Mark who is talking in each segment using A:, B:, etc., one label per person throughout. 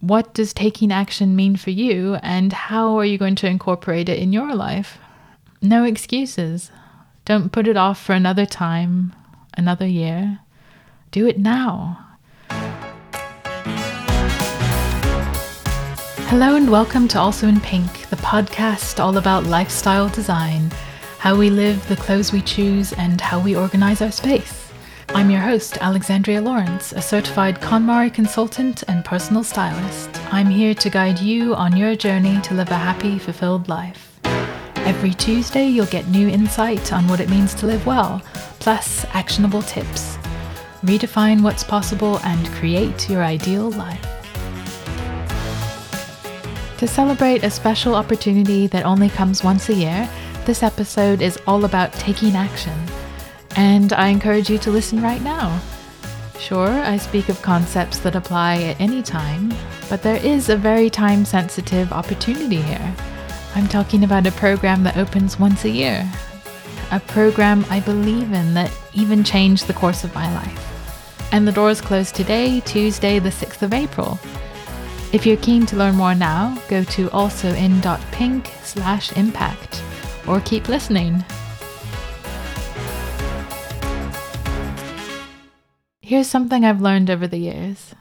A: What does taking action mean for you, and how are you going to incorporate it in your life? No excuses. Don't put it off for another time, another year. Do it now. Hello, and welcome to Also in Pink, the podcast all about lifestyle design, how we live, the clothes we choose, and how we organize our space. I'm your host, Alexandria Lawrence, a certified KonMari consultant and personal stylist. I'm here to guide you on your journey to live a happy, fulfilled life. Every Tuesday, you'll get new insight on what it means to live well, plus actionable tips. Redefine what's possible and create your ideal life. To celebrate a special opportunity that only comes once a year, this episode is all about taking action. And I encourage you to listen right now. Sure, I speak of concepts that apply at any time, but there is a very time sensitive opportunity here. I'm talking about a program that opens once a year. A program I believe in that even changed the course of my life. And the doors close today, Tuesday, the 6th of April. If you're keen to learn more now, go to alsoin.pink slash impact or keep listening. Here's something I've learned over the years.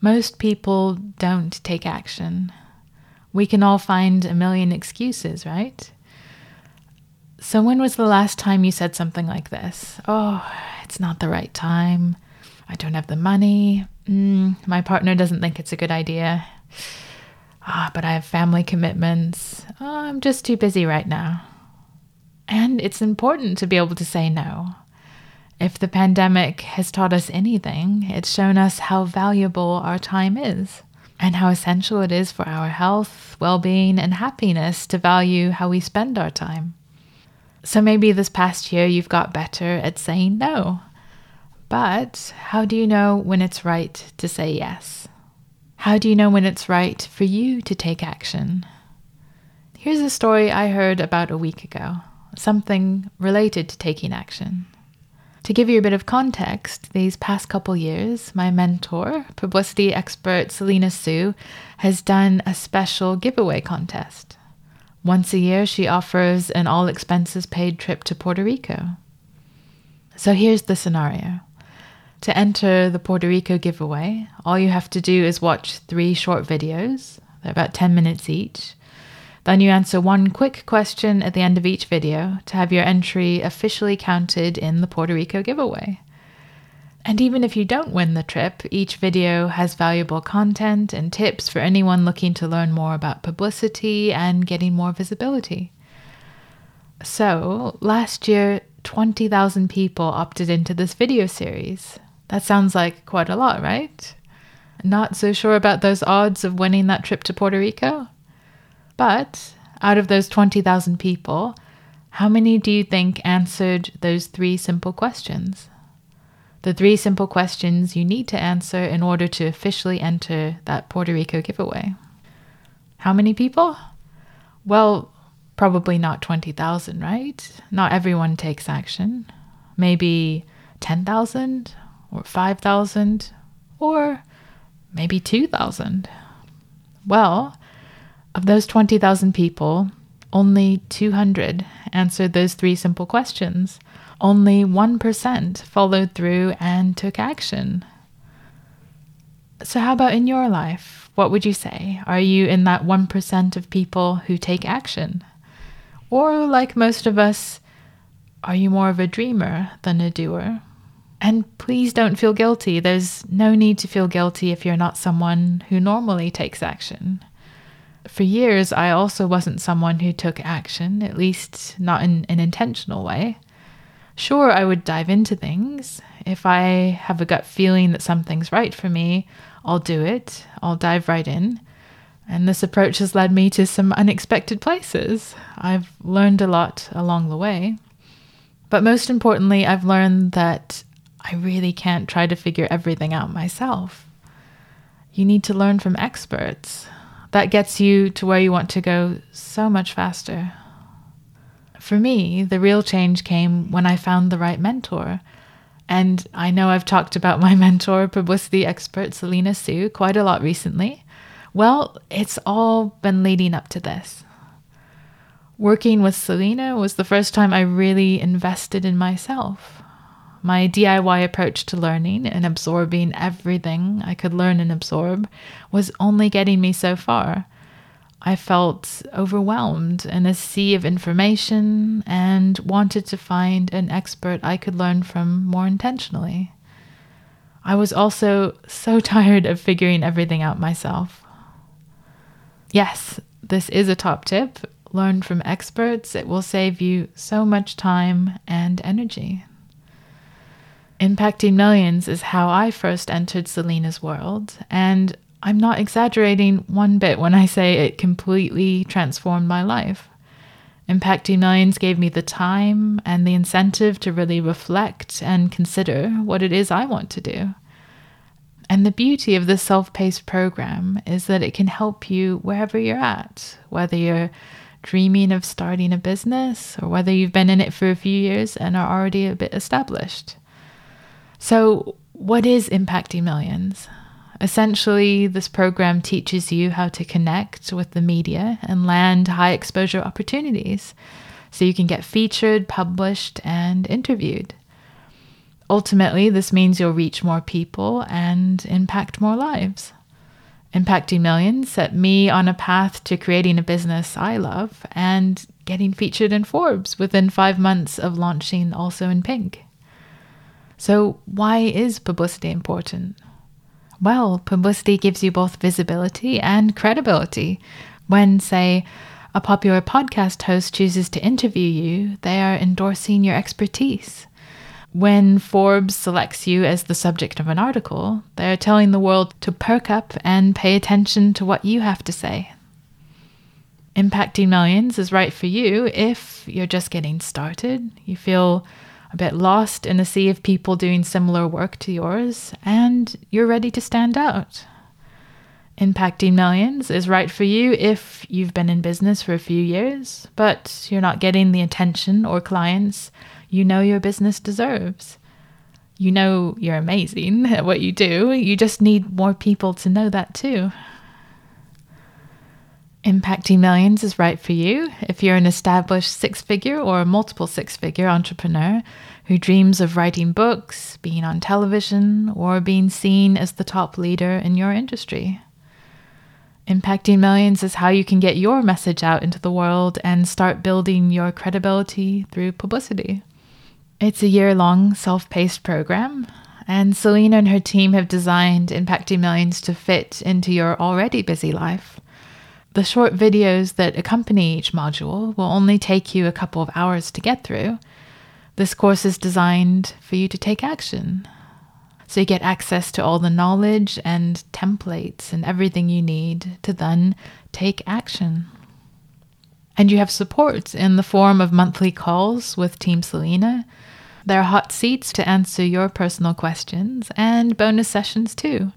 A: Most people don't take action. We can all find a million excuses, right? So, when was the last time you said something like this? Oh, it's not the right time. I don't have the money. Mm, my partner doesn't think it's a good idea. Ah, but I have family commitments. Oh, I'm just too busy right now. And it's important to be able to say no. If the pandemic has taught us anything, it's shown us how valuable our time is and how essential it is for our health, well being, and happiness to value how we spend our time. So maybe this past year you've got better at saying no. But how do you know when it's right to say yes? How do you know when it's right for you to take action? Here's a story I heard about a week ago, something related to taking action. To give you a bit of context, these past couple years, my mentor, publicity expert Selena Soo, has done a special giveaway contest. Once a year, she offers an all expenses paid trip to Puerto Rico. So here's the scenario to enter the Puerto Rico giveaway, all you have to do is watch three short videos, they're about 10 minutes each. Then you answer one quick question at the end of each video to have your entry officially counted in the Puerto Rico giveaway. And even if you don't win the trip, each video has valuable content and tips for anyone looking to learn more about publicity and getting more visibility. So, last year, 20,000 people opted into this video series, that sounds like quite a lot, right? Not so sure about those odds of winning that trip to Puerto Rico? But out of those 20,000 people, how many do you think answered those three simple questions? The three simple questions you need to answer in order to officially enter that Puerto Rico giveaway. How many people? Well, probably not 20,000, right? Not everyone takes action. Maybe 10,000 or 5,000 or maybe 2,000. Well, of those 20,000 people, only 200 answered those three simple questions. Only 1% followed through and took action. So, how about in your life? What would you say? Are you in that 1% of people who take action? Or, like most of us, are you more of a dreamer than a doer? And please don't feel guilty. There's no need to feel guilty if you're not someone who normally takes action. For years, I also wasn't someone who took action, at least not in an intentional way. Sure, I would dive into things. If I have a gut feeling that something's right for me, I'll do it. I'll dive right in. And this approach has led me to some unexpected places. I've learned a lot along the way. But most importantly, I've learned that I really can't try to figure everything out myself. You need to learn from experts. That gets you to where you want to go so much faster. For me, the real change came when I found the right mentor. And I know I've talked about my mentor, publicity expert Selena Soo, quite a lot recently. Well, it's all been leading up to this. Working with Selena was the first time I really invested in myself. My DIY approach to learning and absorbing everything I could learn and absorb was only getting me so far. I felt overwhelmed in a sea of information and wanted to find an expert I could learn from more intentionally. I was also so tired of figuring everything out myself. Yes, this is a top tip. Learn from experts, it will save you so much time and energy. Impacting millions is how I first entered Selena's world, and I'm not exaggerating one bit when I say it completely transformed my life. Impacting Millions gave me the time and the incentive to really reflect and consider what it is I want to do. And the beauty of this self paced program is that it can help you wherever you're at, whether you're dreaming of starting a business or whether you've been in it for a few years and are already a bit established. So, what is Impacting Millions? Essentially, this program teaches you how to connect with the media and land high exposure opportunities so you can get featured, published, and interviewed. Ultimately, this means you'll reach more people and impact more lives. Impacting Millions set me on a path to creating a business I love and getting featured in Forbes within five months of launching Also in Pink. So, why is publicity important? Well, publicity gives you both visibility and credibility. When, say, a popular podcast host chooses to interview you, they are endorsing your expertise. When Forbes selects you as the subject of an article, they are telling the world to perk up and pay attention to what you have to say. Impacting millions is right for you if you're just getting started, you feel a bit lost in a sea of people doing similar work to yours, and you're ready to stand out. Impacting millions is right for you if you've been in business for a few years, but you're not getting the attention or clients you know your business deserves. You know you're amazing at what you do, you just need more people to know that too. Impacting millions is right for you if you're an established six figure or multiple six figure entrepreneur who dreams of writing books, being on television, or being seen as the top leader in your industry. Impacting millions is how you can get your message out into the world and start building your credibility through publicity. It's a year long self paced program, and Selena and her team have designed Impacting Millions to fit into your already busy life. The short videos that accompany each module will only take you a couple of hours to get through. This course is designed for you to take action. So you get access to all the knowledge and templates and everything you need to then take action. And you have support in the form of monthly calls with Team Selena. There are hot seats to answer your personal questions and bonus sessions too.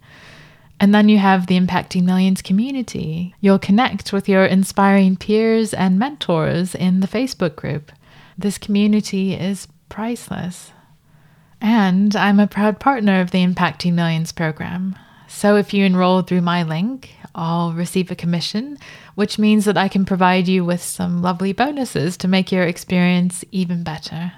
A: And then you have the Impacting Millions community. You'll connect with your inspiring peers and mentors in the Facebook group. This community is priceless. And I'm a proud partner of the Impacting Millions program. So if you enroll through my link, I'll receive a commission, which means that I can provide you with some lovely bonuses to make your experience even better.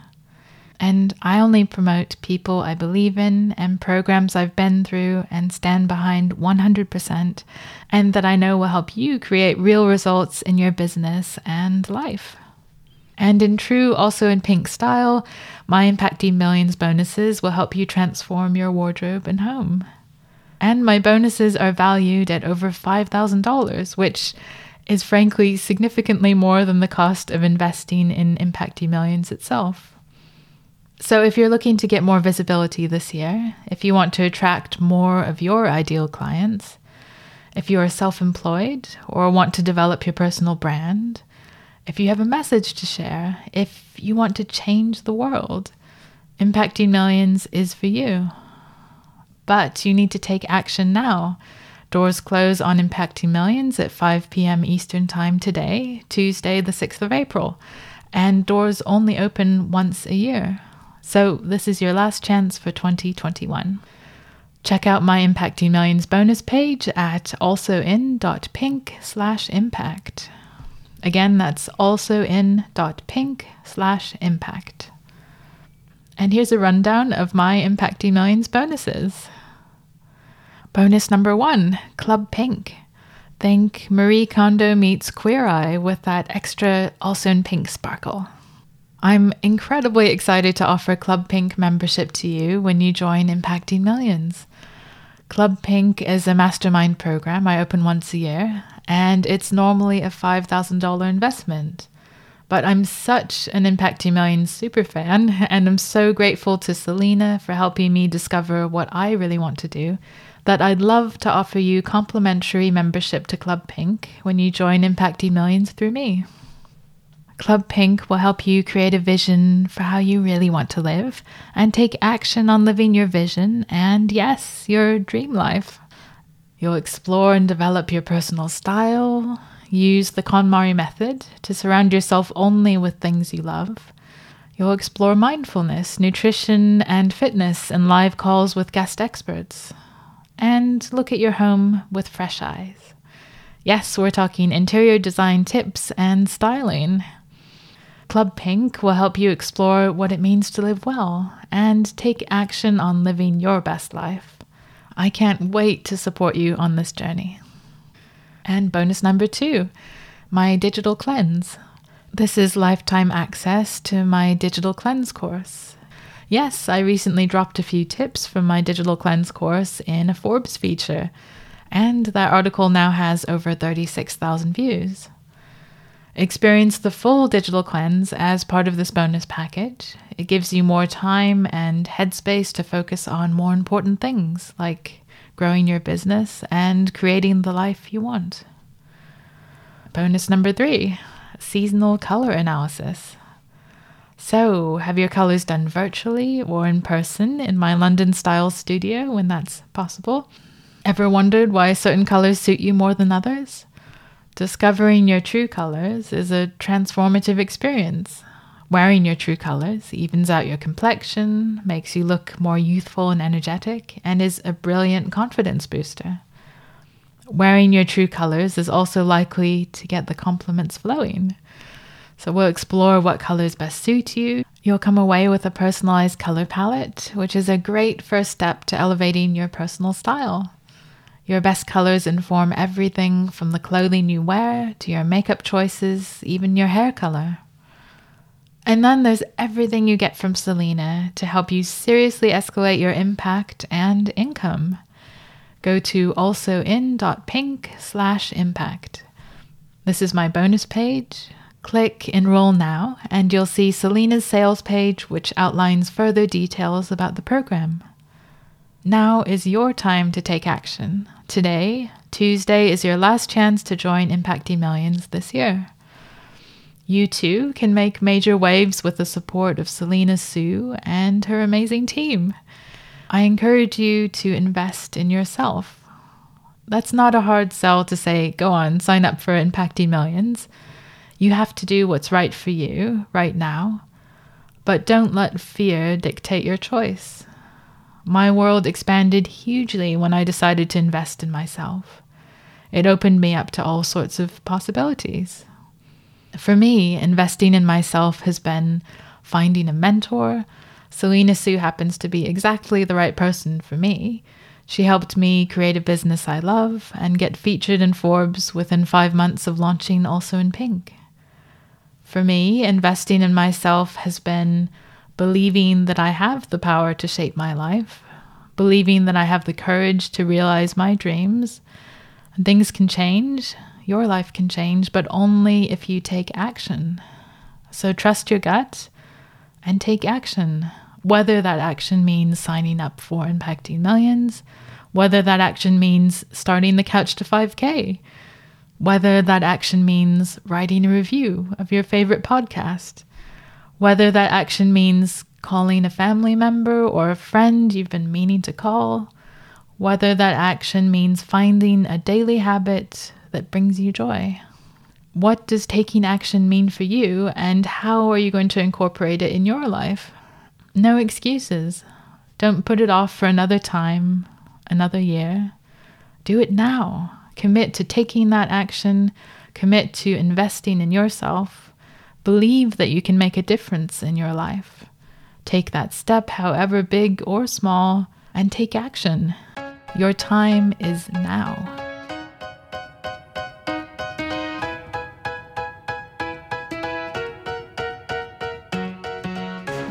A: And I only promote people I believe in and programs I've been through and stand behind 100%, and that I know will help you create real results in your business and life. And in true, also in pink style, my Impacting Millions bonuses will help you transform your wardrobe and home. And my bonuses are valued at over $5,000, which is frankly significantly more than the cost of investing in Impacting Millions itself. So, if you're looking to get more visibility this year, if you want to attract more of your ideal clients, if you are self employed or want to develop your personal brand, if you have a message to share, if you want to change the world, Impacting Millions is for you. But you need to take action now. Doors close on Impacting Millions at 5 p.m. Eastern Time today, Tuesday, the 6th of April, and doors only open once a year. So, this is your last chance for 2021. Check out my Impacting Millions bonus page at alsoin.pink slash impact. Again, that's alsoin.pink slash impact. And here's a rundown of my Impacting Millions bonuses. Bonus number one Club Pink. Think Marie Kondo meets Queer Eye with that extra also in pink sparkle. I'm incredibly excited to offer Club Pink membership to you when you join Impacting Millions. Club Pink is a mastermind program I open once a year, and it's normally a $5,000 investment. But I'm such an Impacting Millions super fan, and I'm so grateful to Selena for helping me discover what I really want to do that I'd love to offer you complimentary membership to Club Pink when you join Impacting Millions through me. Club Pink will help you create a vision for how you really want to live and take action on living your vision and, yes, your dream life. You'll explore and develop your personal style, use the KonMari method to surround yourself only with things you love. You'll explore mindfulness, nutrition, and fitness in live calls with guest experts and look at your home with fresh eyes. Yes, we're talking interior design tips and styling. Club Pink will help you explore what it means to live well and take action on living your best life. I can't wait to support you on this journey. And bonus number two, my digital cleanse. This is lifetime access to my digital cleanse course. Yes, I recently dropped a few tips from my digital cleanse course in a Forbes feature, and that article now has over 36,000 views. Experience the full digital cleanse as part of this bonus package. It gives you more time and headspace to focus on more important things like growing your business and creating the life you want. Bonus number three seasonal color analysis. So, have your colors done virtually or in person in my London style studio when that's possible? Ever wondered why certain colors suit you more than others? Discovering your true colors is a transformative experience. Wearing your true colors evens out your complexion, makes you look more youthful and energetic, and is a brilliant confidence booster. Wearing your true colors is also likely to get the compliments flowing. So we'll explore what colors best suit you. You'll come away with a personalized color palette, which is a great first step to elevating your personal style. Your best colors inform everything from the clothing you wear to your makeup choices, even your hair color. And then there's everything you get from Selena to help you seriously escalate your impact and income. Go to alsoin.pink slash impact. This is my bonus page Click Enroll Now, and you'll see Selena's sales page, which outlines further details about the program. Now is your time to take action. Today, Tuesday, is your last chance to join Impacting Millions this year. You too can make major waves with the support of Selena Soo and her amazing team. I encourage you to invest in yourself. That's not a hard sell to say, go on, sign up for Impacting Millions. You have to do what's right for you right now, but don't let fear dictate your choice. My world expanded hugely when I decided to invest in myself. It opened me up to all sorts of possibilities. For me, investing in myself has been finding a mentor. Selena Soo happens to be exactly the right person for me. She helped me create a business I love and get featured in Forbes within five months of launching Also in Pink. For me, investing in myself has been believing that I have the power to shape my life, believing that I have the courage to realize my dreams. And things can change, your life can change, but only if you take action. So trust your gut and take action, whether that action means signing up for Impacting Millions, whether that action means starting the Couch to 5K whether that action means writing a review of your favorite podcast, whether that action means calling a family member or a friend you've been meaning to call, whether that action means finding a daily habit that brings you joy. What does taking action mean for you, and how are you going to incorporate it in your life? No excuses. Don't put it off for another time. another year, do it now. Commit to taking that action, commit to investing in yourself. Believe that you can make a difference in your life. Take that step, however big or small, and take action. Your time is now.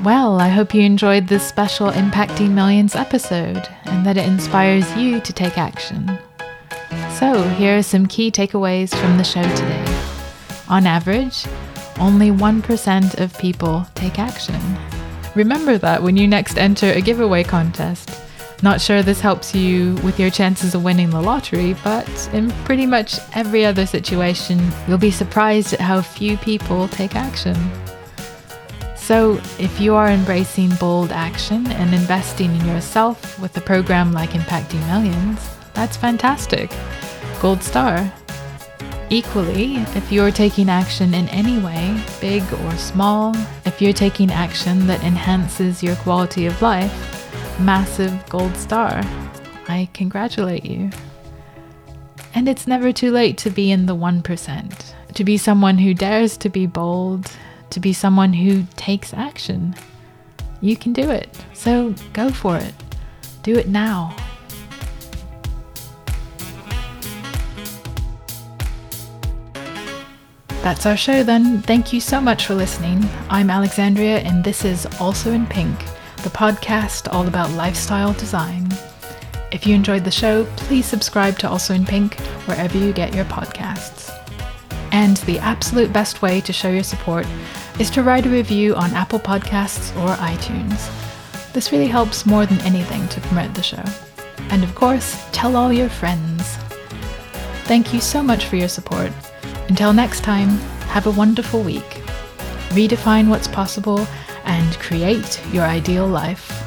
A: Well, I hope you enjoyed this special Impacting Millions episode and that it inspires you to take action. So, here are some key takeaways from the show today. On average, only 1% of people take action. Remember that when you next enter a giveaway contest. Not sure this helps you with your chances of winning the lottery, but in pretty much every other situation, you'll be surprised at how few people take action. So, if you are embracing bold action and investing in yourself with a program like Impacting Millions, that's fantastic. Gold star. Equally, if you're taking action in any way, big or small, if you're taking action that enhances your quality of life, massive gold star. I congratulate you. And it's never too late to be in the 1%, to be someone who dares to be bold to be someone who takes action. You can do it. So go for it. Do it now. That's our show then. Thank you so much for listening. I'm Alexandria, and this is Also in Pink, the podcast all about lifestyle design. If you enjoyed the show, please subscribe to Also in Pink wherever you get your podcasts. And the absolute best way to show your support is to write a review on Apple Podcasts or iTunes. This really helps more than anything to promote the show. And of course, tell all your friends. Thank you so much for your support. Until next time, have a wonderful week. Redefine what's possible and create your ideal life.